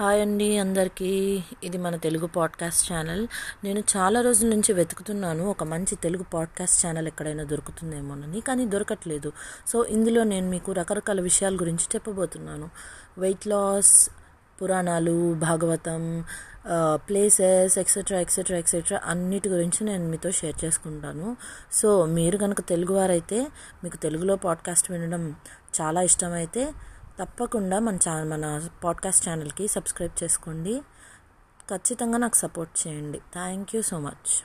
Hi అండి అందరికీ. ఇది మన తెలుగు పాడ్కాస్ట్ ఛానల్. నేను చాలా రోజుల నుంచి వెతుకుతున్నాను ఒక మంచి తెలుగు పాడ్కాస్ట్ ఛానల్ ఎక్కడైనా దొరుకుతుందేమోనని కానీ దొరకట్లేదు. సో ఇందులో నేను మీకు రకరకాల విషయాల గురించి చెప్పబోతున్నాను. వెయిట్ లాస్ పురాణాలు Bhagavatam places etcetera etcetera etcetera అన్నిటి గురించి నేను మీతో షేర్ చేసుకుంటాను. సో మీరు కనుక తెలుగువారైతే మీకు తెలుగులో పాడ్కాస్ట్ వినడం చాలా ఇష్టమైతే తప్పకుండా మన ఛానల్ మన పాడ్కాస్ట్ ఛానల్కి సబ్స్క్రైబ్ చేసుకోండి. ఖచ్చితంగా నాకు సపోర్ట్ చేయండి. Thank you so much